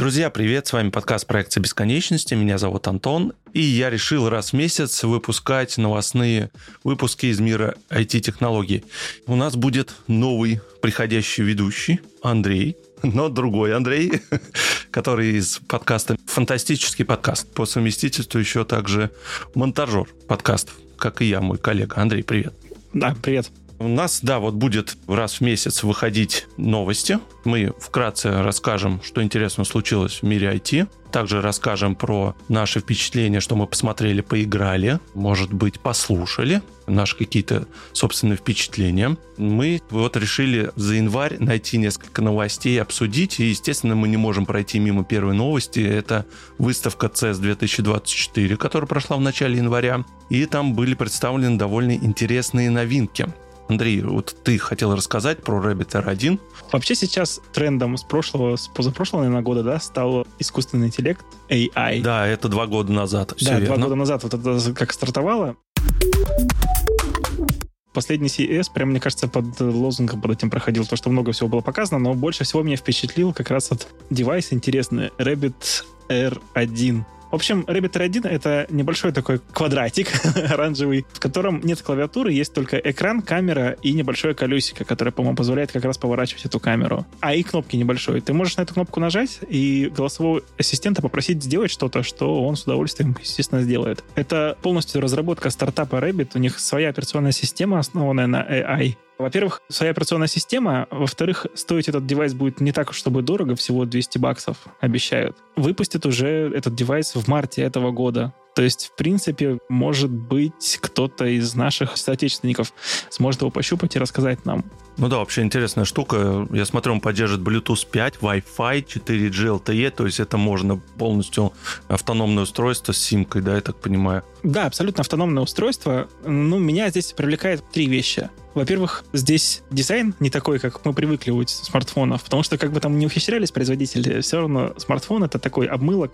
Друзья, привет! С вами подкаст проекта бесконечности». Меня зовут Антон. И я решил раз в месяц выпускать новостные выпуски из мира IT-технологий. У нас будет новый приходящий ведущий Андрей, но другой Андрей, который из подкаста «Фантастический подкаст». По совместительству еще также монтажер подкастов, как и я, мой коллега. Андрей, привет. Да, привет. У нас, да, вот будет раз в месяц выходить новости. Мы вкратце расскажем, что интересно случилось в мире IT. Также расскажем про наши впечатления, что мы посмотрели, поиграли, может быть, послушали, наши какие-то собственные впечатления. Мы вот решили за январь найти несколько новостей, обсудить. И, естественно, мы не можем пройти мимо первой новости. Это выставка CES 2024, которая прошла в начале января. И там были представлены довольно интересные новинки. Андрей, вот ты хотел рассказать про Rabbit R1. Вообще сейчас трендом с прошлого, с позапрошлого, наверное, года, да, стал искусственный интеллект, AI. Да, это два года назад. Все да, верно. два года назад вот это как стартовало. Последний CES, прям, мне кажется, под лозунгом под этим проходил, то, что много всего было показано, но больше всего меня впечатлил как раз от девайс интересный, Rabbit R1. В общем, Rabbit R1 — это небольшой такой квадратик оранжевый, в котором нет клавиатуры, есть только экран, камера и небольшое колесико, которое, по-моему, позволяет как раз поворачивать эту камеру. А и кнопки небольшой. Ты можешь на эту кнопку нажать и голосового ассистента попросить сделать что-то, что он с удовольствием, естественно, сделает. Это полностью разработка стартапа Rabbit. У них своя операционная система, основанная на AI. Во-первых, своя операционная система. Во-вторых, стоить этот девайс будет не так чтобы дорого, всего 200 баксов обещают. Выпустят уже этот девайс в марте этого года. То есть, в принципе, может быть, кто-то из наших соотечественников сможет его пощупать и рассказать нам. Ну да, вообще интересная штука. Я смотрю, он поддерживает Bluetooth 5, Wi-Fi, 4G LTE, то есть это можно полностью автономное устройство с симкой, да, я так понимаю? Да, абсолютно автономное устройство. Ну, меня здесь привлекает три вещи. Во-первых, здесь дизайн не такой, как мы привыкли у смартфонов, потому что как бы там не ухищрялись производители, все равно смартфон это такой обмылок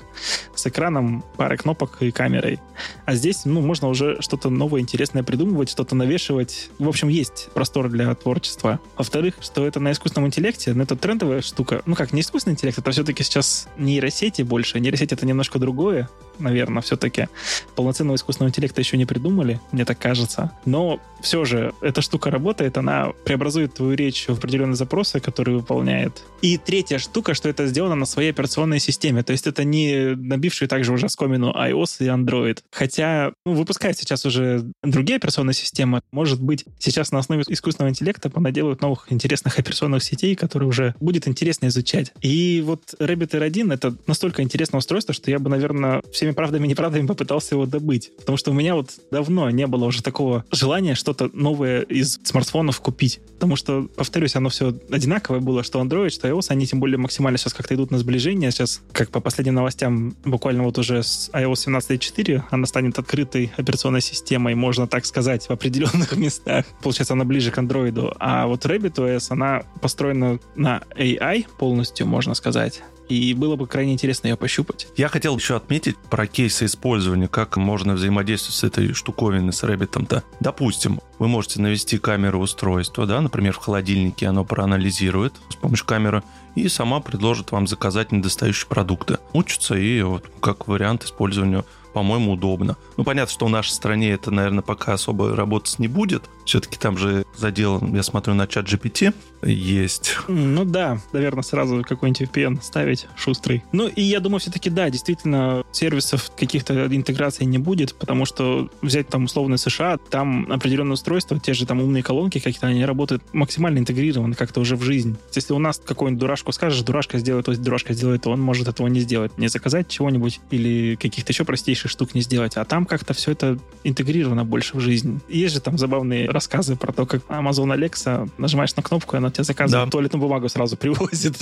экраном, парой кнопок и камерой. А здесь, ну, можно уже что-то новое, интересное придумывать, что-то навешивать. В общем, есть простор для творчества. Во-вторых, что это на искусственном интеллекте, ну, это трендовая штука. Ну, как, не искусственный интеллект, это все-таки сейчас нейросети больше. Нейросеть это немножко другое, наверное, все-таки. Полноценного искусственного интеллекта еще не придумали, мне так кажется. Но все же, эта штука работает, она преобразует твою речь в определенные запросы, которые выполняет. И третья штука, что это сделано на своей операционной системе. То есть это не набившие также уже скомину iOS и Android. Хотя ну, выпускают сейчас уже другие операционные системы. Может быть, сейчас на основе искусственного интеллекта понаделают новых интересных операционных сетей, которые уже будет интересно изучать. И вот Rabbit R1 это настолько интересное устройство, что я бы, наверное, всеми правдами и неправдами попытался его добыть. Потому что у меня вот давно не было уже такого желания что-то новое из смартфонов купить. Потому что, повторюсь, оно все одинаковое было, что Android, что iOS, они тем более максимально сейчас как-то идут на сближение. Сейчас, как по последним новостям, буквально вот уже с iOS 17.4 она станет открытой операционной системой, можно так сказать, в определенных местах. Получается, она ближе к Android. А вот RabbitOS, она построена на AI полностью, можно сказать и было бы крайне интересно ее пощупать. Я хотел еще отметить про кейсы использования, как можно взаимодействовать с этой штуковиной, с Рэббитом-то. Допустим, вы можете навести камеру устройства, да, например, в холодильнике оно проанализирует с помощью камеры и сама предложит вам заказать недостающие продукты. Учится и вот как вариант использования по-моему, удобно. Ну, понятно, что в нашей стране это, наверное, пока особо работать не будет. Все-таки там же задел, я смотрю, на чат GPT есть. Ну да, наверное, сразу какой-нибудь VPN ставить шустрый. Ну и я думаю, все-таки да, действительно, сервисов каких-то интеграций не будет, потому что взять там условно США, там определенные устройства, те же там умные колонки какие-то, они работают максимально интегрированы как-то уже в жизнь. Если у нас какую-нибудь дурашку скажешь, дурашка сделает, то есть дурашка сделает, то он может этого не сделать. Не заказать чего-нибудь или каких-то еще простейших штук не сделать. А там как-то все это интегрировано больше в жизнь. Есть же там забавные рассказы про то, как Amazon Alexa нажимаешь на кнопку, и она тебе заказывает да. туалетную бумагу сразу привозит.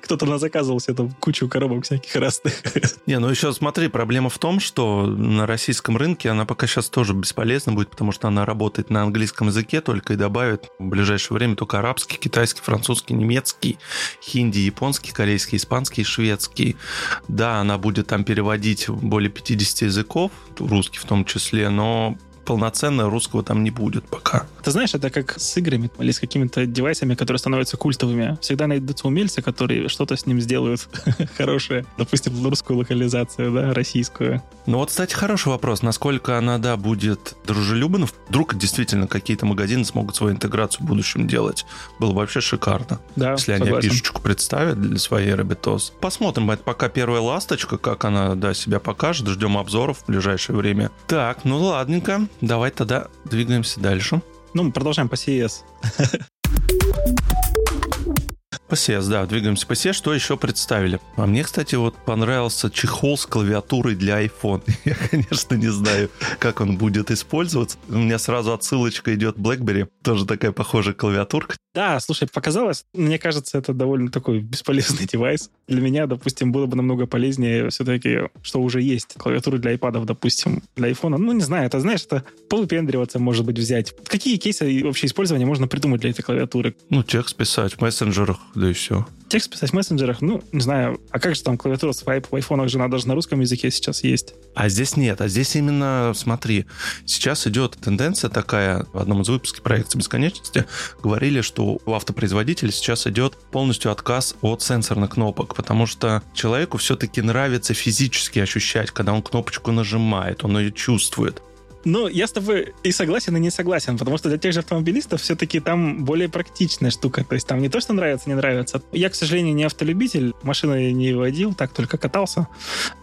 Кто-то на заказывал себе там кучу коробок всяких разных. Не, ну еще смотри, проблема в том, что на российском рынке она пока сейчас тоже бесполезна будет, потому что она работает на английском языке только и добавит в ближайшее время только арабский, китайский, французский, немецкий, хинди, японский, корейский, испанский, шведский. Да, она будет там переводить более 50 50 языков, русский в том числе, но полноценно русского там не будет пока. Ты знаешь, это как с играми или с какими-то девайсами, которые становятся культовыми. Всегда найдутся умельцы, которые что-то с ним сделают хорошее. Допустим, русскую локализацию, да, российскую. Ну вот, кстати, хороший вопрос. Насколько она, да, будет дружелюбна? Вдруг действительно какие-то магазины смогут свою интеграцию в будущем делать. Было бы вообще шикарно. Да, Если они согласен. пишечку представят для своей Rebetos. Посмотрим, это пока первая ласточка, как она, да, себя покажет. Ждем обзоров в ближайшее время. Так, ну ладненько. Давай тогда двигаемся дальше. Ну, мы продолжаем по CS. По CS, да, двигаемся по CS. Что еще представили? А мне, кстати, вот понравился чехол с клавиатурой для iPhone. Я, конечно, не знаю, как он будет использоваться. У меня сразу отсылочка идет BlackBerry. Тоже такая похожая клавиатурка. Да, слушай, показалось, мне кажется, это довольно такой бесполезный девайс. Для меня, допустим, было бы намного полезнее все-таки, что уже есть клавиатуры для iPad, допустим, для айфона. Ну, не знаю, это, знаешь, это повыпендриваться, может быть, взять. Какие кейсы вообще использования можно придумать для этой клавиатуры? Ну, текст писать в мессенджерах, да и все. Текст писать в мессенджерах, ну, не знаю. А как же там клавиатура свайп в айфонах же, она даже на русском языке сейчас есть. А здесь нет, а здесь именно, смотри, сейчас идет тенденция такая, в одном из выпусков проекта бесконечности говорили, что у автопроизводителя сейчас идет полностью отказ от сенсорных кнопок, потому что человеку все-таки нравится физически ощущать, когда он кнопочку нажимает, он ее чувствует. Ну, я с тобой и согласен, и не согласен, потому что для тех же автомобилистов все-таки там более практичная штука. То есть там не то, что нравится, не нравится. Я, к сожалению, не автолюбитель, машины не водил, так только катался.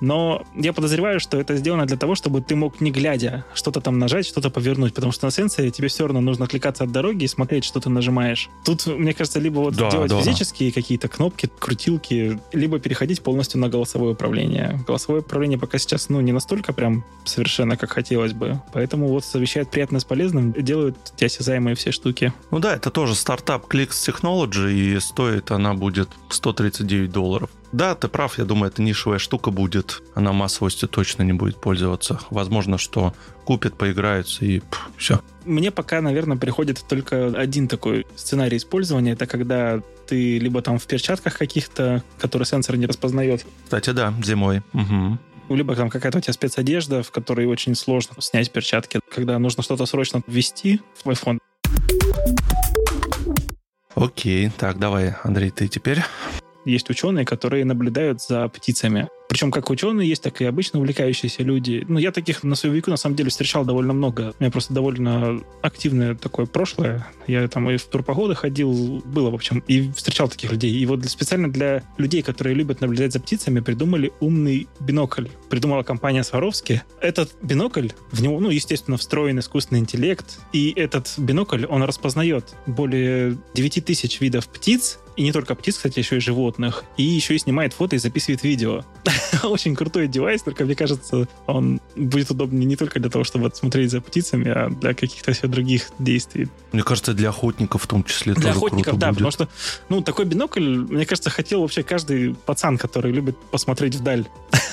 Но я подозреваю, что это сделано для того, чтобы ты мог, не глядя, что-то там нажать, что-то повернуть, потому что на сенсоре тебе все равно нужно отвлекаться от дороги и смотреть, что ты нажимаешь. Тут, мне кажется, либо вот Да, делать да. физические какие-то кнопки, крутилки, либо переходить полностью на голосовое управление. Голосовое управление пока сейчас, ну, не настолько прям совершенно, как хотелось бы. Поэтому вот совмещают приятное с полезным, делают эти осязаемые все штуки. Ну да, это тоже стартап Clicks Technology, и стоит она будет 139 долларов. Да, ты прав, я думаю, это нишевая штука будет. Она массовостью точно не будет пользоваться. Возможно, что купят, поиграются и все. Мне пока, наверное, приходит только один такой сценарий использования. Это когда ты либо там в перчатках каких-то, которые сенсор не распознает, Кстати, да, зимой. Мгм. Либо там какая-то у тебя спецодежда, в которой очень сложно снять перчатки, когда нужно что-то срочно ввести в iPhone. Окей, так, давай, Андрей, ты теперь. Есть ученые, которые наблюдают за птицами. Причем как ученые есть, так и обычно увлекающиеся люди. Ну, я таких на свою веку, на самом деле, встречал довольно много. У меня просто довольно активное такое прошлое. Я там и в турпогоды ходил, было, в общем, и встречал таких людей. И вот специально для людей, которые любят наблюдать за птицами, придумали умный бинокль. Придумала компания Сваровски. Этот бинокль, в него, ну, естественно, встроен искусственный интеллект, и этот бинокль, он распознает более 9 тысяч видов птиц, и не только птиц, кстати, еще и животных. И еще и снимает фото и записывает видео. Очень крутой девайс, только мне кажется, он будет удобнее не только для того, чтобы смотреть за птицами, а для каких-то еще других действий. Мне кажется, для охотников в том числе Для тоже охотников, круто да, будет. потому что, ну, такой бинокль, мне кажется, хотел вообще каждый пацан, который любит посмотреть вдаль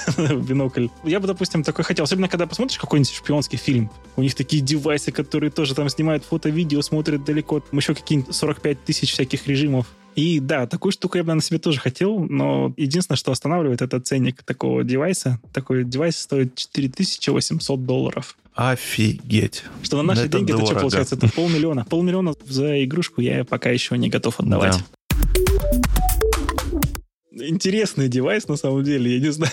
в бинокль. Я бы, допустим, такой хотел, особенно когда посмотришь какой-нибудь шпионский фильм. У них такие девайсы, которые тоже там снимают фото, видео, смотрят далеко. Еще какие-нибудь 45 тысяч всяких режимов. И да, такую штуку я бы на себе тоже хотел, но единственное, что останавливает, это ценник такого девайса. Такой девайс стоит 4800 долларов. Офигеть. Что на наши Это деньги, это что дорого. получается? Это полмиллиона. Полмиллиона за игрушку я пока еще не готов отдавать. Да. Интересный девайс, на самом деле, я не знаю.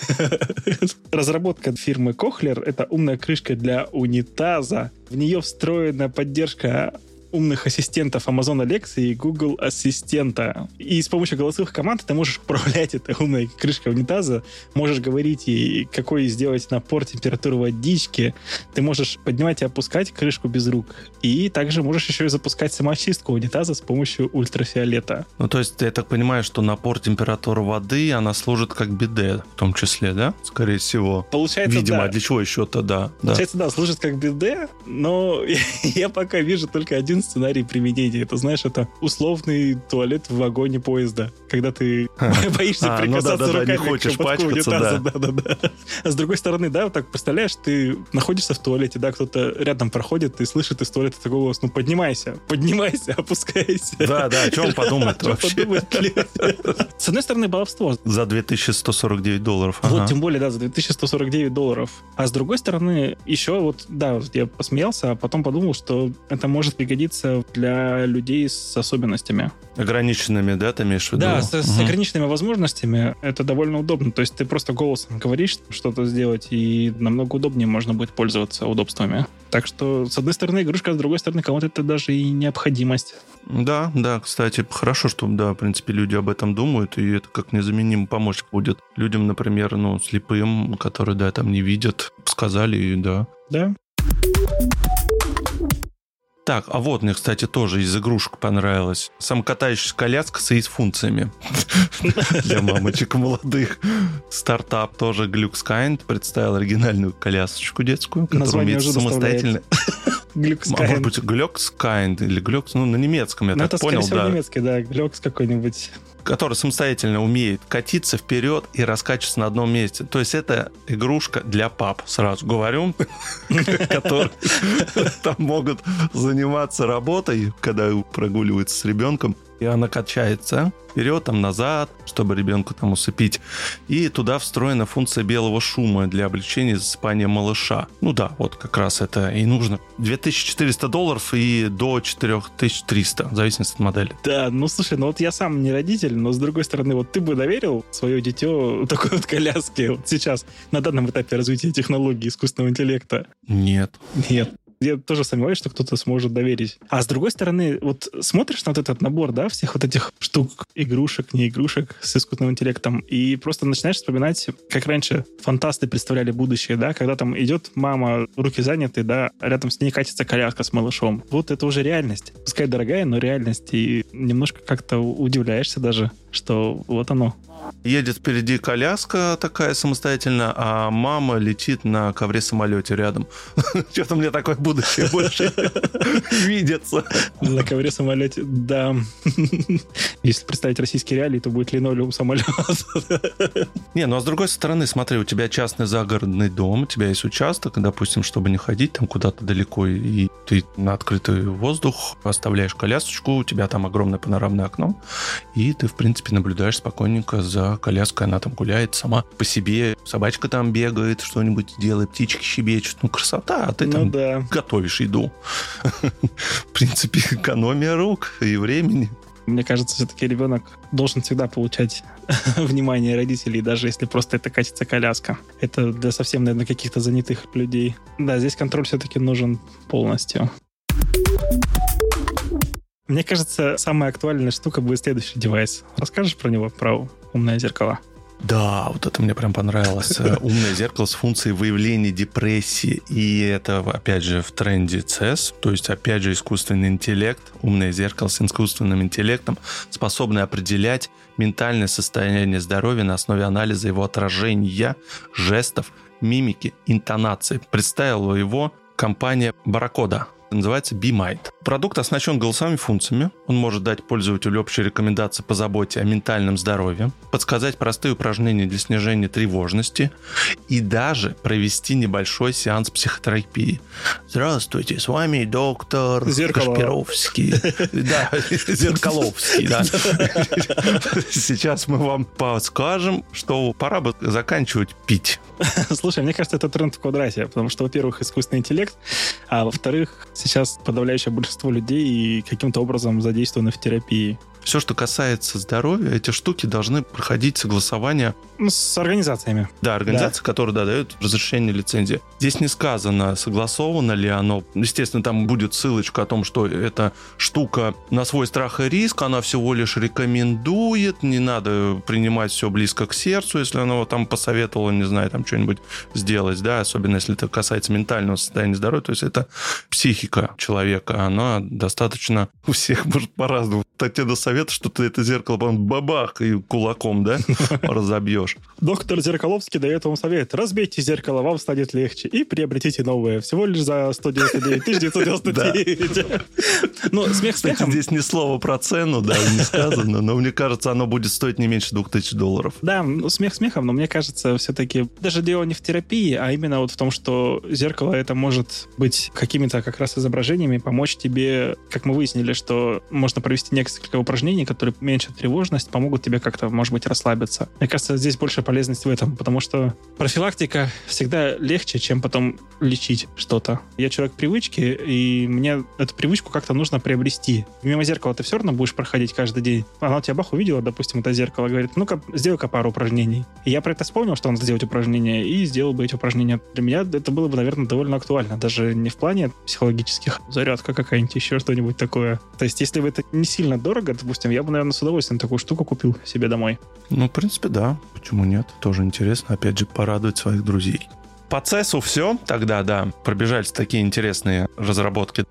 Разработка фирмы Кохлер — это умная крышка для унитаза. В нее встроена поддержка умных ассистентов Amazon Alexa и Google Ассистента. И с помощью голосовых команд ты можешь управлять этой умной крышкой унитаза, можешь говорить ей, какой сделать напор, температуру водички, ты можешь поднимать и опускать крышку без рук. И также можешь еще и запускать самоочистку унитаза с помощью ультрафиолета. Ну, то есть, я так понимаю, что напор температуры воды, она служит как биде, в том числе, да? Скорее всего. Получается, Видимо, да. для чего еще-то, да. да. Получается, да, служит как биде, но я пока вижу только один сценарий применения. Это, знаешь, это условный туалет в вагоне поезда, когда ты боишься А, ну прикасаться руками к хочешь пачкаться, унитаза. Да-да-да. А с другой стороны, да, вот так представляешь, ты находишься в туалете, да, кто-то рядом проходит, ты слышишь из туалета такой голос, ну поднимайся, поднимайся, опускайся. Да, да, о чем Что вообще? С одной стороны, баловство. За 2149 долларов. Вот, тем более, да, за 2149 долларов. А с другой стороны, еще вот, да, я посмеялся, а потом подумал, что это может пригодиться для людей с особенностями. Ограниченными, да, ты имеешь в виду? Да, с, с Мгм. ограниченными возможностями это довольно удобно. То есть ты просто голосом говоришь что-то сделать, и намного удобнее можно будет пользоваться удобствами. Так что, с одной стороны, игрушка, а с другой стороны, кому-то это даже и необходимость. Да, да, кстати, хорошо, что, да, в принципе, люди об этом думают, и это как незаменимый помощник будет людям, например, ну, слепым, которые, да, там не видят, сказали, и да. Да? Так, а вот мне, кстати, тоже из игрушек понравилось. Самокатающаяся коляска с функциями для мамочек молодых. Стартап тоже Glückskind представил оригинальную колясочку детскую, которая умеет самостоятельно... А Глюкскайн. может быть, Glückskind или Glück, ну, на немецком, я Ну, так это, понял, скорее всего, да. немецкий, да, Глюкс какой-нибудь. Который самостоятельно умеет катиться вперед и раскачиваться на одном месте. То есть это игрушка для пап, сразу говорю, которые там могут заниматься работой, когда прогуливаются с ребенком, и она качается вперед, там назад, чтобы ребенку там усыпить. И туда встроена функция белого шума для облегчения засыпания малыша. Ну да, вот как раз это и нужно. 2400 долларов и до 4300, в зависимости от модели. Да, ну слушай, ну вот я сам не родитель, но с другой стороны, вот ты бы доверил свое дитё такой вот коляске вот сейчас, на данном этапе развития технологий искусственного интеллекта? Нет. Нет. Я тоже сомневаюсь, что кто-то сможет доверить. А с другой стороны, вот смотришь на вот этот набор, да, всех вот этих штук, игрушек, не игрушек с искусственным интеллектом, и просто начинаешь вспоминать, как раньше фантасты представляли будущее, да, когда там идет мама, руки заняты, да, а рядом с ней катится коляска с малышом. Вот это уже реальность. Пускай дорогая, но реальность. И немножко как-то удивляешься даже, что вот оно. Едет впереди коляска такая самостоятельно, а мама летит на ковре-самолете рядом. Что-то мне такое будущее больше видится. На ковре самолете, да. Если представить российские реалии, то будет линолеум самолет. Не, ну а с другой стороны, смотри, у тебя частный загородный дом, у тебя есть участок, допустим, чтобы не ходить там куда-то далеко, и ты на открытый воздух оставляешь колясочку, у тебя там огромное панорамное окно, и ты, в принципе, наблюдаешь спокойненько за коляской, она там гуляет сама по себе, собачка там бегает, что-нибудь делает, птички щебечут, ну красота, а ты Ну там да. готовишь еду. В принципе, экономия рук и времени. Мне кажется, все-таки ребенок должен всегда получать внимание родителей, даже если просто это катится коляска. Это для совсем, наверное, каких-то занятых людей. Да, здесь контроль все-таки нужен полностью. Мне кажется, самая актуальная штука будет следующий девайс. Расскажешь про него, про умное зеркало? Да, вот это мне прям понравилось. Э, Умное зеркало с функцией выявления депрессии. И это, опять же, в тренде CES. То есть, опять же, искусственный интеллект. Умное зеркало с искусственным интеллектом, способное определять ментальное состояние здоровья на основе анализа его отражения, жестов, мимики, интонации. Представила его компания Баракода. Называется BeMind. Продукт оснащен голосовыми функциями. Он может дать пользователю общие рекомендации по заботе о ментальном здоровье, подсказать простые упражнения для снижения тревожности и даже провести небольшой сеанс психотерапии. Здравствуйте, с вами доктор Зеркало. Кашпировский. Да, Зеркаловский, да. Сейчас мы вам подскажем, что пора бы заканчивать пить. Слушай, мне кажется, это тренд в квадрате, потому что, во-первых, искусственный интеллект, а во-вторых, сейчас подавляющее большинство людей каким-то образом задействованы в терапии. Все, что касается здоровья, эти штуки должны проходить согласование Ну, с организациями. Да, организации, которые да, дают разрешение лицензии. Здесь не сказано, согласовано ли оно. Естественно, там будет ссылочка о том, что эта штука на свой страх и риск, она всего лишь рекомендует, не надо принимать все близко к сердцу, если она там посоветовала, не знаю, там что-нибудь сделать, да, особенно если это касается ментального состояния здоровья, то есть это психика человека, она достаточно у всех может по-разному. Тебе посоветует, что ты это зеркало, потом бабах, и кулаком, да, разобьешь. Доктор Зеркаловский дает вам совет. Разбейте зеркало, вам станет легче. И приобретите новое. Всего лишь за 199 999. Ну, смех смехом. Здесь ни слова про цену, да, не сказано, но мне кажется, оно будет стоить не меньше 2000 долларов. Да, ну, смех смехом, но мне кажется, все-таки даже дело не в терапии, а именно вот в том, что зеркало это может быть какими-то как раз изображениями, помочь тебе, как мы выяснили, что можно провести несколько упражнений, которые меньше тревожность, помогут тебе как-то, может быть, расслабиться. Мне кажется, здесь больше полезность в этом, потому что профилактика всегда легче, чем потом лечить что-то. Я человек привычки, и мне эту привычку как-то нужно приобрести. Мимо зеркала ты все равно будешь проходить каждый день. Она у тебя бах увидела, допустим, это зеркало, говорит, ну-ка, сделай-ка пару упражнений. И я про это вспомнил, что надо сделать упражнения, и сделал бы эти упражнения. Для меня это было бы, наверное, довольно актуально. Даже не в плане психологических зарядка какая-нибудь, еще что-нибудь такое. То есть, если бы это не сильно дорого, допустим, я бы, наверное, с удовольствием такую штуку купил себе домой. Ну, в принципе, да. Почему нет? Тоже интересно, опять же, порадовать своих друзей. По CES все, тогда, да, пробежались такие интересные разработки.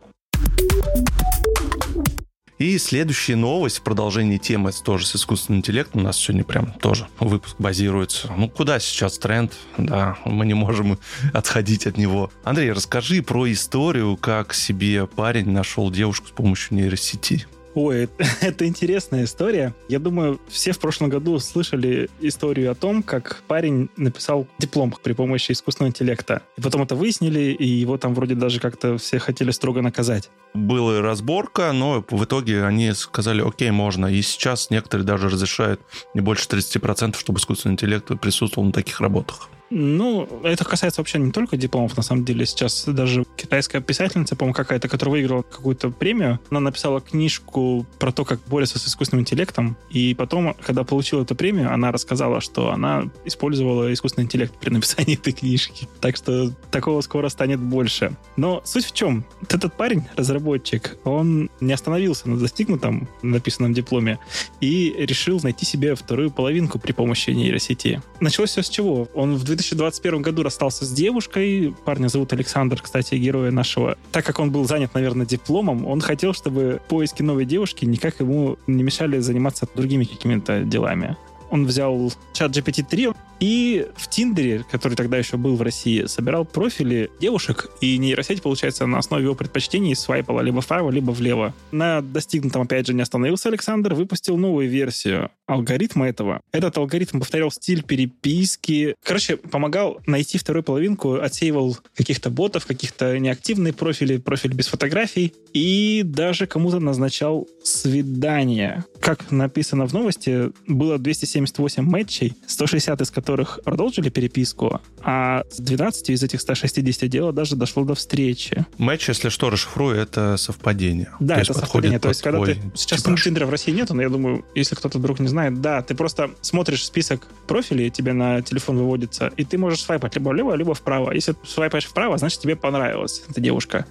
И следующая новость в продолжении темы тоже с искусственным интеллектом. У нас сегодня прям тоже выпуск базируется. Ну, куда сейчас тренд? Да, мы не можем отходить от него. Андрей, расскажи про историю, как себе парень нашел девушку с помощью нейросети. Ой, это интересная история. Я думаю, все в прошлом году слышали историю о том, как парень написал диплом при помощи искусственного интеллекта. И потом это выяснили, и его там вроде даже как-то все хотели строго наказать. Была разборка, но в итоге они сказали, окей, можно. И сейчас некоторые даже разрешают не больше 30%, чтобы искусственный интеллект присутствовал на таких работах. Ну, это касается вообще не только дипломов, на самом деле. Сейчас даже китайская писательница, по-моему, какая-то, которая выиграла какую-то премию, она написала книжку про то, как борется с искусственным интеллектом. И потом, когда получила эту премию, она рассказала, что она использовала искусственный интеллект при написании этой книжки. Так что такого скоро станет больше. Но суть в чем? Этот парень, разработчик, он не остановился на достигнутом написанном дипломе и решил найти себе вторую половинку при помощи нейросети. Началось все с чего? Он в 2021 году расстался с девушкой. Парня зовут Александр, кстати, героя нашего. Так как он был занят, наверное, дипломом, он хотел, чтобы поиски новой девушки никак ему не мешали заниматься другими какими-то делами он взял чат GPT-3 и в Тиндере, который тогда еще был в России, собирал профили девушек, и нейросеть, получается, на основе его предпочтений свайпала либо вправо, либо влево. На достигнутом, опять же, не остановился Александр, выпустил новую версию алгоритма этого. Этот алгоритм повторял стиль переписки. Короче, помогал найти вторую половинку, отсеивал каких-то ботов, каких-то неактивные профили, профиль без фотографий, и даже кому-то назначал свидание. Как написано в новости, было 278 матчей, 160 из которых продолжили переписку, а с 12 из этих 160 дело даже дошло до встречи. Матч, если что, расшифрую, это совпадение. Да, то это совпадение. То есть, когда ты... Сейчас типаж. Тиндера в России нету, но я думаю, если кто-то вдруг не знает, да, ты просто смотришь список профилей, тебе на телефон выводится, и ты можешь свайпать либо влево, либо вправо. Если свайпаешь вправо, значит, тебе понравилась эта девушка.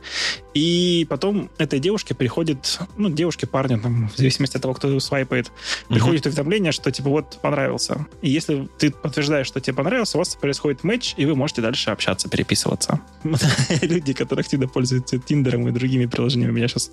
И потом этой девушке приходит, ну, девушке, парню, там, в зависимости от того, кто свайпает, приходит уведомление, что, типа, вот, понравился. И если ты подтверждаешь, что тебе понравился, у вас происходит матч, и вы можете дальше общаться, переписываться. Люди, которые активно пользуются Тиндером и другими приложениями, меня сейчас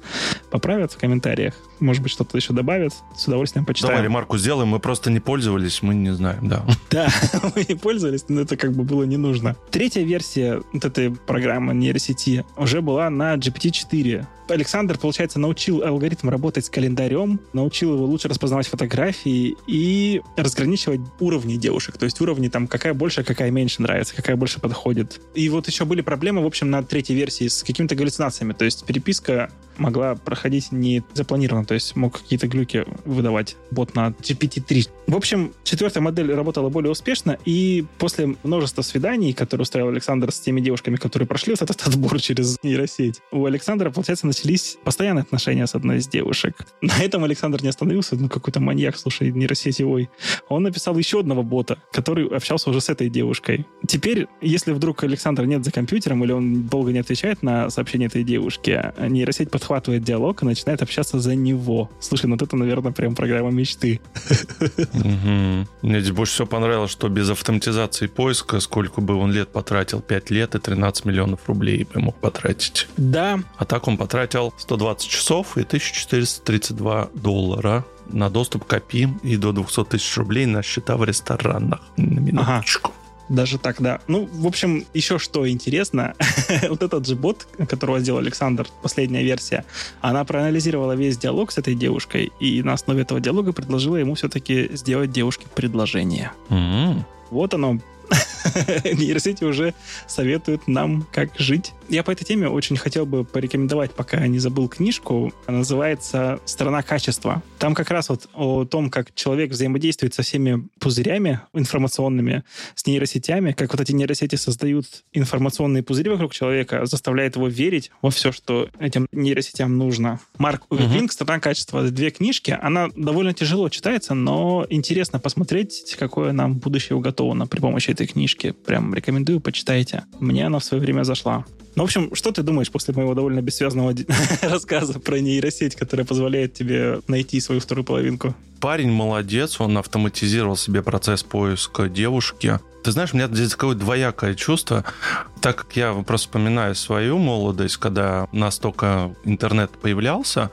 поправят в комментариях. Может быть, что-то еще добавят. С удовольствием почитаем. Давай ремарку сделаем. Мы просто не пользовались, мы не знаем, да. Да, мы не пользовались, но это как бы было не нужно. Третья версия вот этой программы нейросети уже была на GPT-4. Александр, получается, научил алгоритм работать с календарем, научил его лучше распознавать фотографии и разграничивать уровни девушек. То есть уровни там, какая больше, какая меньше нравится, какая больше подходит. И вот еще были проблемы, в общем, на третьей версии с какими-то галлюцинациями. То есть переписка могла проходить не запланированно, то есть мог какие-то глюки выдавать бот на GPT-3. В общем, четвертая модель работала более успешно, и после множества свиданий, которые устраивал Александр с теми девушками, которые прошли вот этот отбор через нейросеть, у Александра, получается, начались постоянные отношения с одной из девушек. На этом Александр не остановился, ну какой-то маньяк, слушай, нейросетевой. Он написал еще одного бота, который общался уже с этой девушкой. Теперь, если вдруг Александр нет за компьютером или он долго не отвечает на сообщение этой девушки, нейросеть подхватывает диалог и начинает общаться за него. Слушай, ну вот это, наверное, прям программа мечты. Мне здесь больше всего понравилось, что без автоматизации поиска, сколько бы он лет потратил, 5 лет и 13 миллионов рублей бы мог потратить. Да. А так он потратил 120 часов и 1432 доллара на доступ к API и до 200 тысяч рублей на счета в ресторанах. На минуточку. Ага. Даже так, да. Ну, в общем, еще что интересно, вот этот же бот, которого сделал Александр, последняя версия, она проанализировала весь диалог с этой девушкой и на основе этого диалога предложила ему все-таки сделать девушке предложение. Mm-hmm. Вот оно, нейросети уже советуют нам, как жить. Я по этой теме очень хотел бы порекомендовать, пока не забыл книжку. Она называется «Страна качества». Там как раз вот о том, как человек взаимодействует со всеми пузырями информационными, с нейросетями, как вот эти нейросети создают информационные пузыри вокруг человека, заставляет его верить во все, что этим нейросетям нужно. Марк Уверлинг «Страна качества». Две книжки. Она довольно тяжело читается, но интересно посмотреть, какое нам будущее уготовано при помощи этой книжки. Прям рекомендую, почитайте. Мне она в свое время зашла. Ну, в общем, что ты думаешь после моего довольно бессвязного рассказа про нейросеть, которая позволяет тебе найти свою вторую половинку? Парень молодец, он автоматизировал себе процесс поиска девушки. Ты знаешь, у меня здесь какое-то двоякое чувство, так как я просто вспоминаю свою молодость, когда настолько интернет появлялся,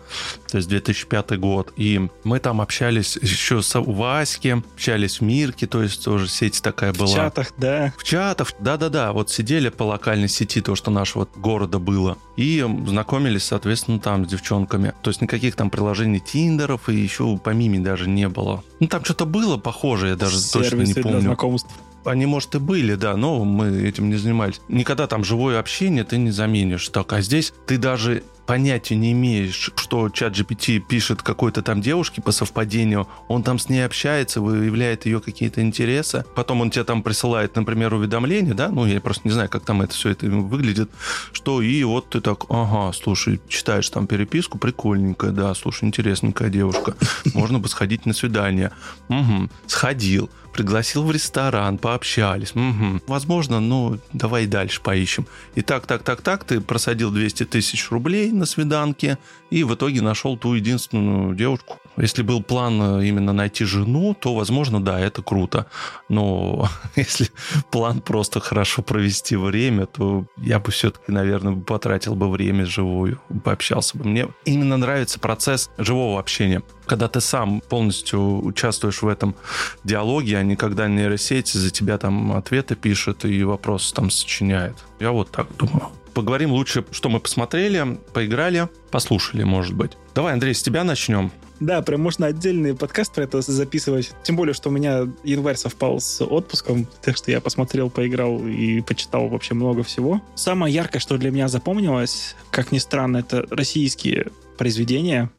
то есть 2005 год, и мы там общались еще с Ваське, общались в Мирке, то есть тоже сеть такая была. В чатах, да. В чатах, да-да-да, вот сидели по локальной сети, то, что нашего города было, и знакомились, соответственно, там с девчонками. То есть никаких там приложений Тиндеров и еще помимо даже не было. Ну, там что-то было похоже, я даже Сервисы точно не помню. Для знакомств. Они, может, и были, да, но мы этим не занимались. Никогда там живое общение ты не заменишь. Так, а здесь ты даже понятия не имеешь, что чат GPT пишет какой-то там девушке по совпадению, он там с ней общается, выявляет ее какие-то интересы, потом он тебе там присылает, например, уведомление, да, ну, я просто не знаю, как там это все это выглядит, что и вот ты так, ага, слушай, читаешь там переписку, прикольненькая, да, слушай, интересненькая девушка, можно бы сходить на свидание. Угу, сходил, пригласил в ресторан, пообщались. Угу. Возможно, ну, давай дальше поищем. И так, так, так, так, ты просадил 200 тысяч рублей на свиданке и в итоге нашел ту единственную девушку. Если был план э, именно найти жену, то, возможно, да, это круто. Но если план просто хорошо провести время, то я бы все-таки, наверное, потратил бы время живую, пообщался бы. Мне именно нравится процесс живого общения. Когда ты сам полностью участвуешь в этом диалоге, а не когда нейросеть за тебя там ответы пишет и вопросы там сочиняет. Я вот так думаю поговорим лучше, что мы посмотрели, поиграли, послушали, может быть. Давай, Андрей, с тебя начнем. Да, прям можно отдельный подкаст про это записывать. Тем более, что у меня январь совпал с отпуском, так что я посмотрел, поиграл и почитал вообще много всего. Самое яркое, что для меня запомнилось, как ни странно, это российские произведения.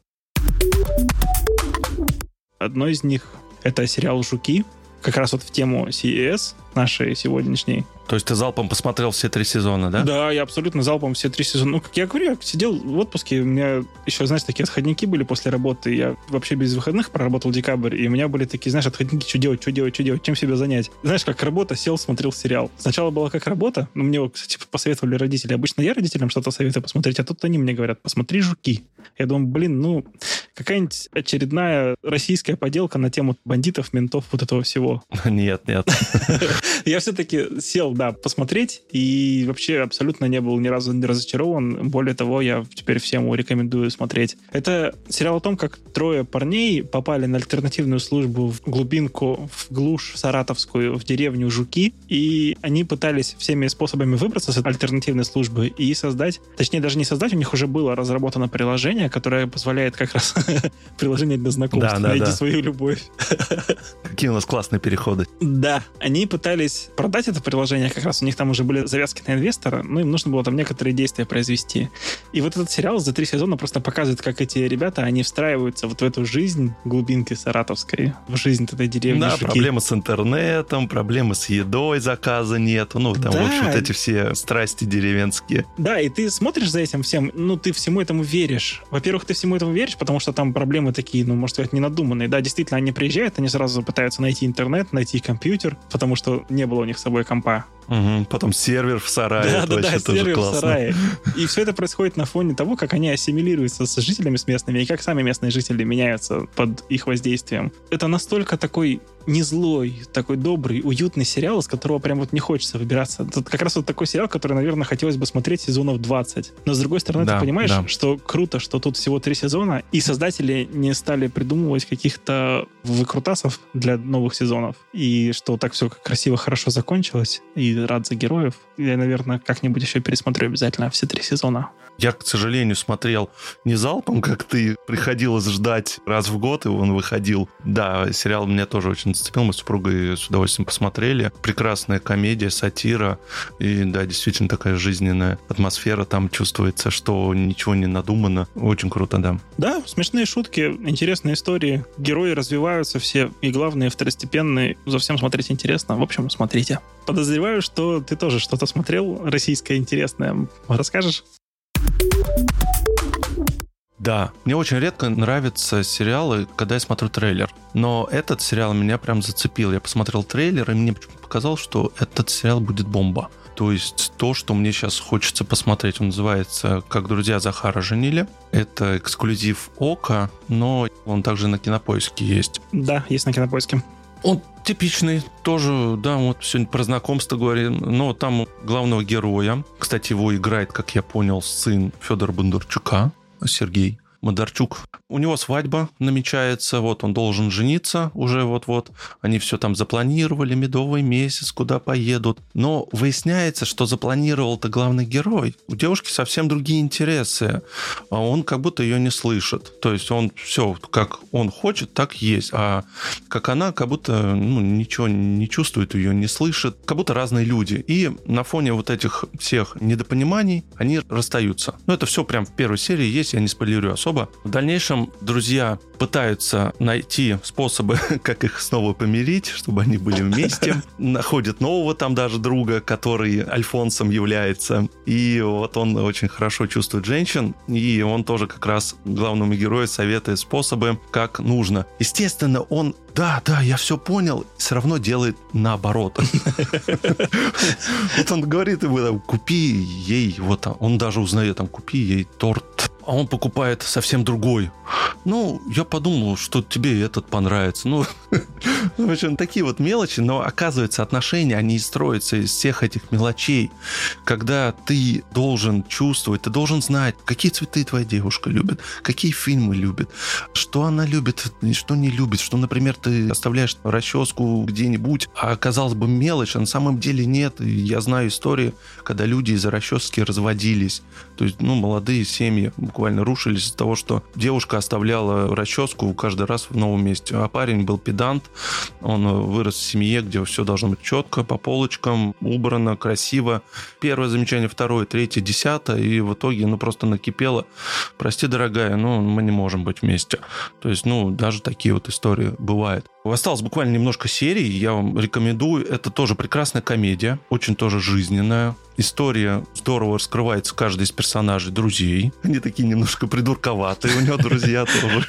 Одно из них — это сериал «Жуки», как раз вот в тему CES нашей сегодняшней. То есть ты залпом посмотрел все три сезона, да? Да, я абсолютно залпом все три сезона. Ну, как я говорю, я сидел в отпуске, у меня еще, знаешь, такие отходники были после работы. Я вообще без выходных проработал декабрь, и у меня были такие, знаешь, отходники, что делать, что делать, что делать, чем себя занять. Знаешь, как работа, сел, смотрел сериал. Сначала было как работа, но мне, кстати, посоветовали родители. Обычно я родителям что-то советую посмотреть, а тут они мне говорят, посмотри «Жуки». Я думаю, блин, ну, какая-нибудь очередная российская поделка на тему бандитов, ментов, вот этого всего. Нет, нет. Я все-таки сел да, посмотреть, и вообще абсолютно не был ни разу не разочарован. Более того, я теперь всем рекомендую смотреть. Это сериал о том, как трое парней попали на альтернативную службу в глубинку, в глушь саратовскую, в деревню Жуки, и они пытались всеми способами выбраться с альтернативной службы и создать, точнее даже не создать, у них уже было разработано приложение, которое позволяет как раз приложение для знакомств да, да, найти да. свою любовь. Какие у нас классные переходы. Да, они пытались продать это приложение, как раз у них там уже были завязки на инвестора, ну, им нужно было там некоторые действия произвести. И вот этот сериал за три сезона просто показывает, как эти ребята, они встраиваются вот в эту жизнь глубинки саратовской, в жизнь этой деревни. Да, Жуки. проблемы с интернетом, проблемы с едой, заказа нет, ну, там, да. в общем, вот эти все страсти деревенские. Да, и ты смотришь за этим всем, ну, ты всему этому веришь. Во-первых, ты всему этому веришь, потому что там проблемы такие, ну, может сказать, ненадуманные. Да, действительно, они приезжают, они сразу пытаются найти интернет, найти компьютер, потому что не было у них с собой компа. Угу, потом сервер в сарае. Да, да, да, сервер в сарае. И все это происходит на фоне того, как они ассимилируются с жителями с местными, и как сами местные жители меняются под их воздействием. Это настолько такой не злой, такой добрый, уютный сериал, из которого прям вот не хочется выбираться. Тут как раз вот такой сериал, который, наверное, хотелось бы смотреть сезонов 20. Но с другой стороны, да, ты понимаешь, да. что круто, что тут всего три сезона, и создатели не стали придумывать каких-то выкрутасов для новых сезонов. И что так все красиво, хорошо закончилось. И рад за героев. Я, наверное, как-нибудь еще пересмотрю обязательно все три сезона. Я, к сожалению, смотрел не залпом, как ты. Приходилось ждать раз в год, и он выходил. Да, сериал меня тоже очень зацепил. Мы с супругой с удовольствием посмотрели. Прекрасная комедия, сатира. И да, действительно такая жизненная атмосфера. Там чувствуется, что ничего не надумано. Очень круто, да. Да, смешные шутки, интересные истории. Герои развиваются все. И главные, второстепенные. За всем смотреть интересно. В общем, смотрите. Подозреваю, что ты тоже что-то смотрел российское интересное. Расскажешь? Да, мне очень редко нравятся сериалы, когда я смотрю трейлер. Но этот сериал меня прям зацепил. Я посмотрел трейлер, и мне показалось, что этот сериал будет бомба. То есть то, что мне сейчас хочется посмотреть, он называется «Как друзья Захара женили». Это эксклюзив Ока, но он также на Кинопоиске есть. Да, есть на Кинопоиске. Он типичный, тоже, да, вот сегодня про знакомство говорим, но там главного героя, кстати, его играет, как я понял, сын Федора Бондарчука, Сергей. Модарчук. У него свадьба намечается, вот он должен жениться уже вот-вот. Они все там запланировали, медовый месяц, куда поедут. Но выясняется, что запланировал-то главный герой. У девушки совсем другие интересы, а он как будто ее не слышит. То есть он все, как он хочет, так есть. А как она, как будто ну, ничего не чувствует, ее не слышит. Как будто разные люди. И на фоне вот этих всех недопониманий они расстаются. Но это все прям в первой серии есть, я не спойлерю особо особо. В дальнейшем друзья пытаются найти способы, как их снова помирить, чтобы они были вместе. Находят нового там даже друга, который Альфонсом является. И вот он очень хорошо чувствует женщин, и он тоже как раз главному герою советует способы, как нужно. Естественно, он да, да, я все понял, все равно делает наоборот. Вот он говорит ему, купи ей, вот он даже узнает, там, купи ей торт а он покупает совсем другой. Ну, я подумал, что тебе этот понравится. Ну, в общем, такие вот мелочи, но оказывается, отношения, они строятся из всех этих мелочей. Когда ты должен чувствовать, ты должен знать, какие цветы твоя девушка любит, какие фильмы любит, что она любит, что не любит, что, например, ты оставляешь расческу где-нибудь, а казалось бы мелочь, а на самом деле нет. Я знаю истории, когда люди из-за расчески разводились. То есть, ну, молодые семьи буквально рушились из-за того, что девушка оставляла расческу каждый раз в новом месте. А парень был педант, он вырос в семье, где все должно быть четко, по полочкам, убрано, красиво. Первое замечание, второе, третье, десятое, и в итоге, ну, просто накипело. Прости, дорогая, ну, мы не можем быть вместе. То есть, ну, даже такие вот истории бывают. Осталось буквально немножко серий, я вам рекомендую. Это тоже прекрасная комедия, очень тоже жизненная. История здорово раскрывается каждый из персонажей друзей. Они такие немножко придурковатые, у него друзья тоже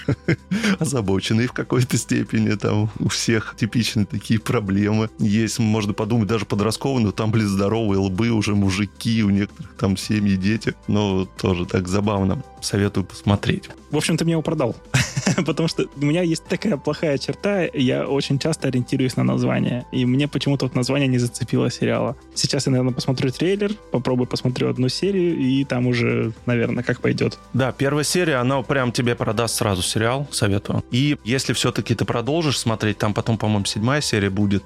озабоченные в какой-то степени. Там у всех типичные такие проблемы. Есть, можно подумать, даже подростковые, но там, блин, здоровые лбы, уже мужики, у некоторых там семьи, дети. Но тоже так забавно. Советую посмотреть. В общем, ты мне его продал. Потому что у меня есть такая плохая черта, я очень часто ориентируюсь на название. И мне почему-то вот название не зацепило сериала. Сейчас я, наверное, посмотрю трейлер, попробую посмотрю одну серию, и там уже, наверное, как пойдет. Да, первая серия, она прям тебе продаст сразу сериал, советую. И если все-таки ты продолжишь смотреть, там потом, по-моему, седьмая серия будет,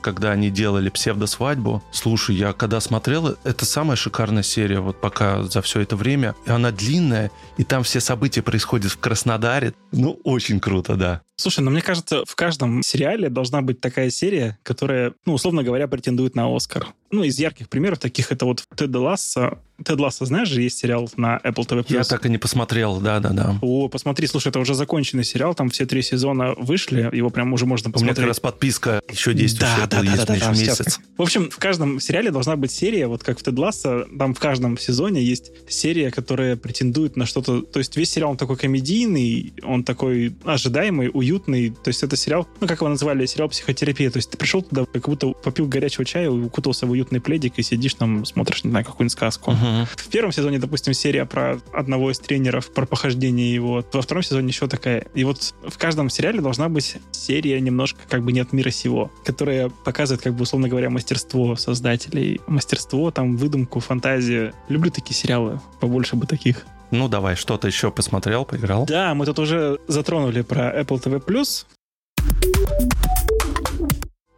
когда они делали псевдосвадьбу. Слушай, я когда смотрел, это самая шикарная серия вот пока за все это время. И она длинная, и там все события происходят в Краснодаре. Ну, очень круто, да. Слушай, ну мне кажется, в каждом сериале должна быть такая серия, которая, ну, условно говоря, претендует на Оскар. Ну, из ярких примеров таких это вот Тед Ласса. Тед Ласса, знаешь же, есть сериал на Apple TV+. Я так и не посмотрел, да-да-да. О, посмотри, слушай, это уже законченный сериал, там все три сезона вышли, его прям уже можно посмотреть. У меня как раз подписка еще действующая, да, да, да, да, да, еще месяц. В общем, в каждом сериале должна быть серия, вот как в Тед Ласса, там в каждом сезоне есть серия, которая претендует на что-то, то есть весь сериал он такой комедийный, он такой ожидаемый, уютный, то есть это сериал, ну, как его называли, сериал психотерапия, то есть ты пришел туда, как будто попил горячего чая укутался в уют уютный пледик и сидишь там, смотришь, не знаю, какую-нибудь сказку. В первом сезоне, допустим, серия про одного из тренеров, про похождение его. Во втором сезоне еще такая. И вот в каждом сериале должна быть серия немножко как бы не от мира сего, которая показывает, как бы, условно говоря, мастерство создателей. Мастерство, там, выдумку, фантазию. Люблю такие сериалы. Побольше бы таких. Ну, давай, что-то еще посмотрел, поиграл. Да, мы тут уже затронули про Apple TV+.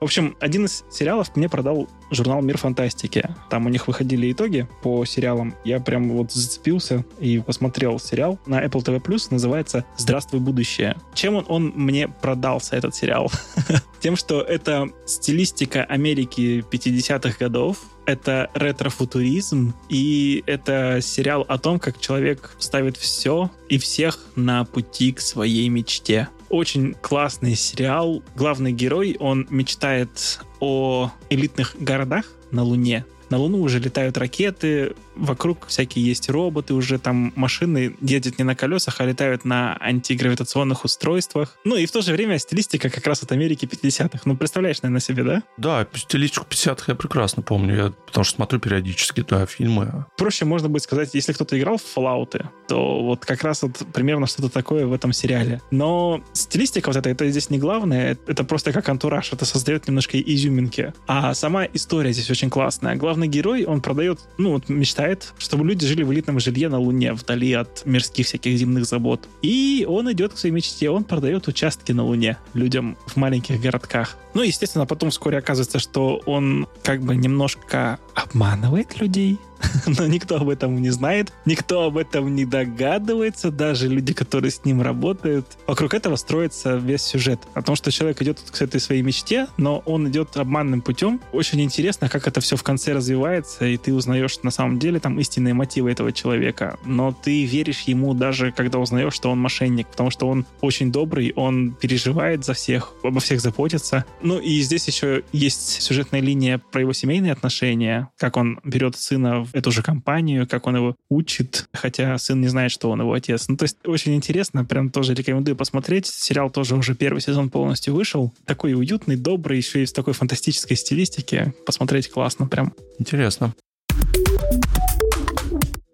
В общем, один из сериалов мне продал журнал «Мир фантастики». Там у них выходили итоги по сериалам. Я прям вот зацепился и посмотрел сериал на Apple TV+, называется «Здравствуй, будущее». Чем он, он мне продался, этот сериал? Тем, что это стилистика Америки 50-х годов, это ретро-футуризм, и это сериал о том, как человек ставит все и всех на пути к своей мечте. Очень классный сериал. Главный герой, он мечтает о элитных городах на Луне. На Луну уже летают ракеты, вокруг всякие есть роботы, уже там машины ездят не на колесах, а летают на антигравитационных устройствах. Ну и в то же время стилистика как раз от Америки 50-х. Ну, представляешь, наверное, себе, да? Да, стилистику 50-х я прекрасно помню, я, потому что смотрю периодически да, фильмы. Проще можно будет сказать, если кто-то играл в Fallout, то вот как раз вот примерно что-то такое в этом сериале. Но стилистика вот эта, это здесь не главное, это просто как антураж, это создает немножко изюминки. А сама история здесь очень классная. Главный герой, он продает, ну вот мечтает, чтобы люди жили в элитном жилье на Луне, вдали от мирских всяких земных забот. И он идет к своей мечте, он продает участки на Луне людям в маленьких городках. Ну, естественно, потом вскоре оказывается, что он как бы немножко обманывает людей, но никто об этом не знает, никто об этом не догадывается, даже люди, которые с ним работают. Вокруг этого строится весь сюжет. О том, что человек идет к этой своей мечте, но он идет обманным путем. Очень интересно, как это все в конце развивается, и ты узнаешь на самом деле там истинные мотивы этого человека. Но ты веришь ему даже, когда узнаешь, что он мошенник, потому что он очень добрый, он переживает за всех, обо всех заботится. Ну и здесь еще есть сюжетная линия про его семейные отношения, как он берет сына в эту же компанию, как он его учит, хотя сын не знает, что он его отец. Ну, то есть очень интересно, прям тоже рекомендую посмотреть. Сериал тоже уже первый сезон полностью вышел. Такой уютный, добрый, еще и в такой фантастической стилистике. Посмотреть классно прям. Интересно.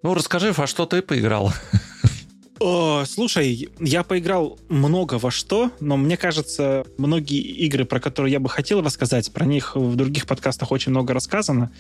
Ну, расскажи, во что ты поиграл? О, слушай, я поиграл много во что, но мне кажется, многие игры, про которые я бы хотел рассказать, про них в других подкастах очень много рассказано.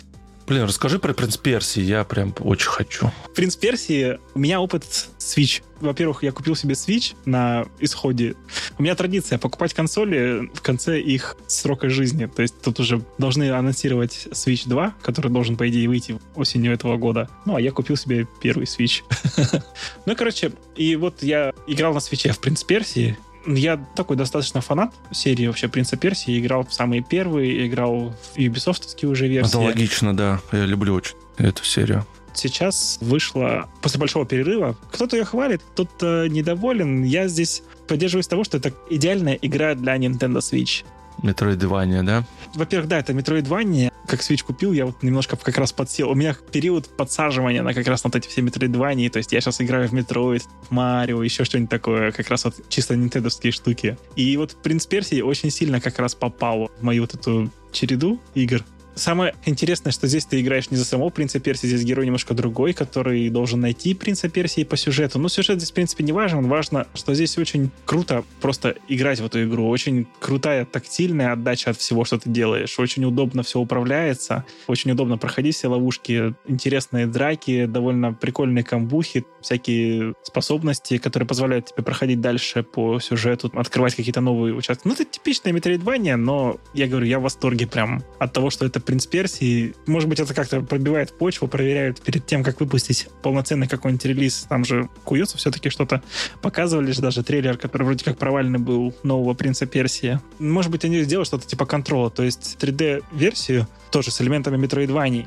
Блин, расскажи про «Принц Персии», я прям очень хочу. «Принц Персии», у меня опыт Switch. Во-первых, я купил себе Switch на исходе. У меня традиция покупать консоли в конце их срока жизни. То есть тут уже должны анонсировать Switch 2, который должен, по идее, выйти осенью этого года. Ну, а я купил себе первый Switch. Ну, короче, и вот я играл на Switch в «Принц Персии», я такой достаточно фанат серии вообще «Принца Персии». Играл в самые первые, играл в Ubisoftские уже версии. Это логично, да. Я люблю очень эту серию. Сейчас вышла после большого перерыва. Кто-то ее хвалит, кто-то недоволен. Я здесь поддерживаюсь того, что это идеальная игра для Nintendo Switch. Метроидвания, да? Во-первых, да, это Metroidvania. Как Switch купил, я вот немножко как раз подсел. У меня период подсаживания на как раз на вот эти все Metroidvania. То есть я сейчас играю в в Марио, еще что-нибудь такое. Как раз вот чисто нинтендовские штуки. И вот Принц Персии очень сильно как раз попал в мою вот эту череду игр. Самое интересное, что здесь ты играешь не за самого принца Персии, здесь герой немножко другой, который должен найти принца Персии по сюжету. Но сюжет здесь, в принципе, не важен. Важно, что здесь очень круто просто играть в эту игру. Очень крутая тактильная отдача от всего, что ты делаешь. Очень удобно все управляется. Очень удобно проходить все ловушки. Интересные драки, довольно прикольные камбухи, всякие способности, которые позволяют тебе проходить дальше по сюжету, открывать какие-то новые участки. Ну, это типичное метроидвания, но я говорю, я в восторге прям от того, что это принц Персии. Может быть, это как-то пробивает почву, проверяют перед тем, как выпустить полноценный какой-нибудь релиз. Там же куется все-таки что-то. Показывали же даже трейлер, который вроде как провальный был нового принца Персии. Может быть, они сделают что-то типа контрола, то есть 3D-версию тоже с элементами метроидваний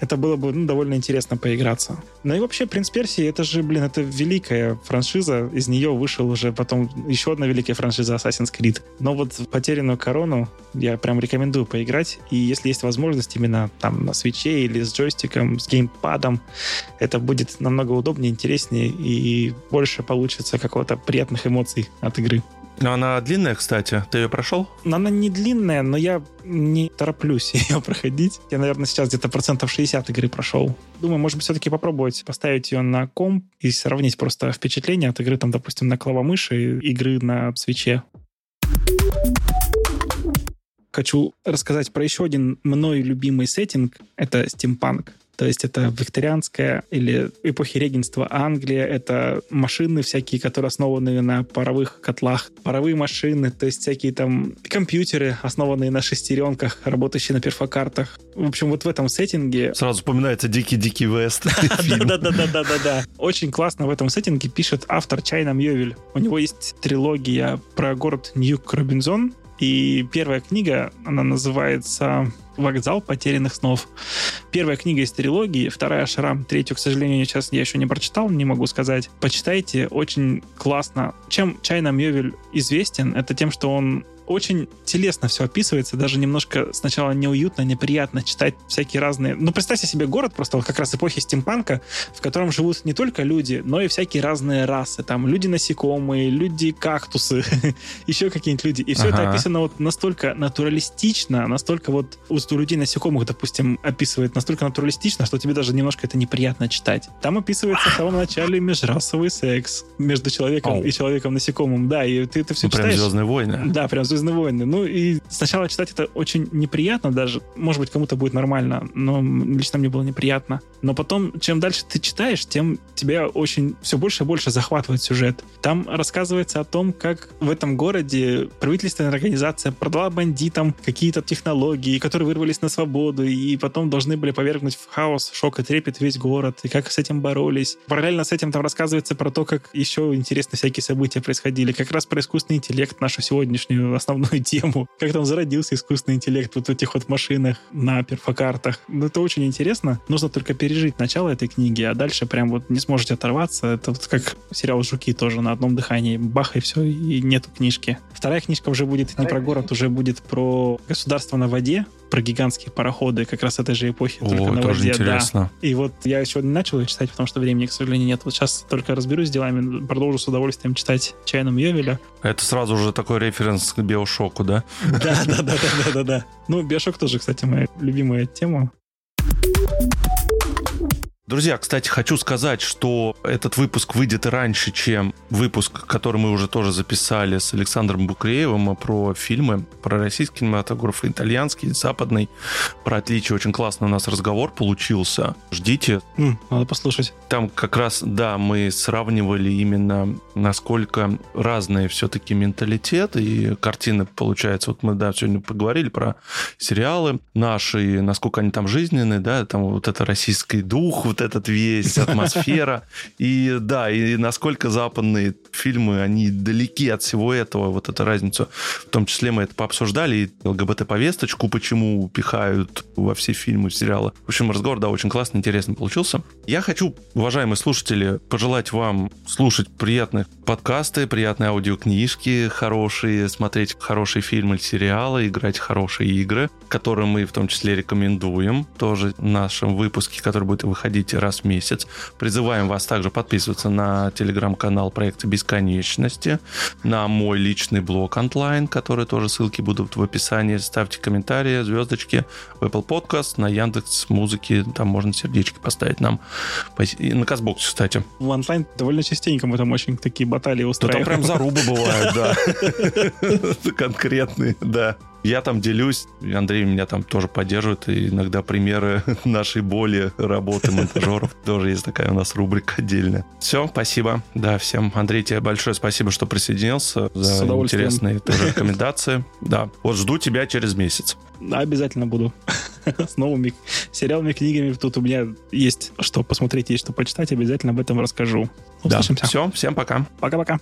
это было бы ну, довольно интересно поиграться. Ну и вообще, «Принц Персии» — это же, блин, это великая франшиза. Из нее вышел уже потом еще одна великая франшиза Assassin's Creed. Но вот «Потерянную корону» я прям рекомендую поиграть. И если есть возможность именно там на свече или с джойстиком, с геймпадом, это будет намного удобнее, интереснее и больше получится какого-то приятных эмоций от игры. Она длинная, кстати. Ты ее прошел? Она не длинная, но я не тороплюсь ее проходить. Я, наверное, сейчас где-то процентов 60 игры прошел. Думаю, может быть, все-таки попробовать поставить ее на комп и сравнить просто впечатление от игры, там, допустим, на клавомыши, игры на свече. Хочу рассказать про еще один мной любимый сеттинг. Это стимпанк. То есть это викторианская или эпохи регенства Англия, это машины всякие, которые основаны на паровых котлах, паровые машины, то есть всякие там компьютеры, основанные на шестеренках, работающие на перфокартах. В общем, вот в этом сеттинге... Сразу вспоминается Дикий-Дикий Вест. Да-да-да-да-да-да. Очень классно в этом сеттинге пишет автор Чайна Мьёвель. У него есть трилогия про город Ньюк-Робинзон, и первая книга, она называется «Вокзал потерянных снов». Первая книга из трилогии, вторая «Шрам», третью, к сожалению, сейчас я еще не прочитал, не могу сказать. Почитайте, очень классно. Чем Чайна Мьёвель известен, это тем, что он очень телесно все описывается, даже немножко сначала неуютно, неприятно читать всякие разные... Ну, представьте себе город просто вот как раз эпохи стимпанка, в котором живут не только люди, но и всякие разные расы. Там люди-насекомые, люди-кактусы, еще какие-нибудь люди. И все ага. это описано вот настолько натуралистично, настолько вот у людей-насекомых, допустим, описывает настолько натуралистично, что тебе даже немножко это неприятно читать. Там описывается в самом начале межрасовый секс между человеком oh. и человеком-насекомым. Да, и ты это все ну, читаешь. Прям «Звездные войны». Да, прям «Звездные войны». Ну и сначала читать это очень неприятно даже. Может быть, кому-то будет нормально, но лично мне было неприятно. Но потом, чем дальше ты читаешь, тем тебя очень все больше и больше захватывает сюжет. Там рассказывается о том, как в этом городе правительственная организация продала бандитам какие-то технологии, которые вырвались на свободу, и потом должны были повергнуть в хаос, шок и трепет весь город, и как с этим боролись. Параллельно с этим там рассказывается про то, как еще интересно всякие события происходили, как раз про искусственный интеллект, нашу сегодняшнюю основную тему, как там зародился искусственный интеллект вот в этих вот машинах на перфокартах. Ну, это очень интересно. Нужно только пережить начало этой книги, а дальше прям вот не сможете оторваться. Это вот как сериал «Жуки» тоже на одном дыхании. Бах, и все, и нету книжки. Вторая книжка уже будет не про город, уже будет про государство на воде, про гигантские пароходы как раз этой же эпохи, О, только на воде. Да. И вот я еще не начал ее читать, потому что времени, к сожалению, нет. Вот сейчас только разберусь с делами, продолжу с удовольствием читать Чайном Йовеля. Это сразу же такой референс к Биошоку, да? Да, да, да, да, да, да. Ну, Биошок тоже, кстати, моя любимая тема. Друзья, кстати, хочу сказать, что этот выпуск выйдет раньше, чем выпуск, который мы уже тоже записали с Александром Букреевым про фильмы, про российский кинематограф, итальянский, западный, про отличие. Очень классно у нас разговор получился. Ждите. Mm, надо послушать. Там как раз, да, мы сравнивали именно, насколько разные все-таки менталитеты и картины получается. Вот мы, да, сегодня поговорили про сериалы наши, насколько они там жизненные, да, там вот это российский дух, вот этот весь, атмосфера. И да, и насколько западные фильмы, они далеки от всего этого, вот эта разница. В том числе мы это пообсуждали, и ЛГБТ-повесточку, почему пихают во все фильмы, сериалы. В общем, разговор, да, очень классный, интересный получился. Я хочу, уважаемые слушатели, пожелать вам слушать приятных подкасты, приятные аудиокнижки хорошие, смотреть хорошие фильмы или сериалы, играть хорошие игры, которые мы в том числе рекомендуем тоже в нашем выпуске, который будет выходить выходить раз в месяц. Призываем вас также подписываться на телеграм-канал проекта Бесконечности, на мой личный блог онлайн, который тоже ссылки будут в описании. Ставьте комментарии, звездочки в Apple Podcast, на Яндекс Музыки, там можно сердечки поставить нам. И на Казбоксе, кстати. В онлайн довольно частенько мы там очень такие баталии устраиваем. Да, там прям зарубы бывают, да. Конкретные, да. Я там делюсь, Андрей меня там тоже поддерживает, и иногда примеры нашей боли, работы монтажеров. Тоже есть такая у нас рубрика отдельная. Все, спасибо. Да, всем. Андрей, тебе большое спасибо, что присоединился за интересные тоже рекомендации. Да, вот жду тебя через месяц. Обязательно буду. С новыми сериалами, книгами. Тут у меня есть что посмотреть, есть что почитать. Обязательно об этом расскажу. Услышимся. Да. Все, всем пока. Пока-пока.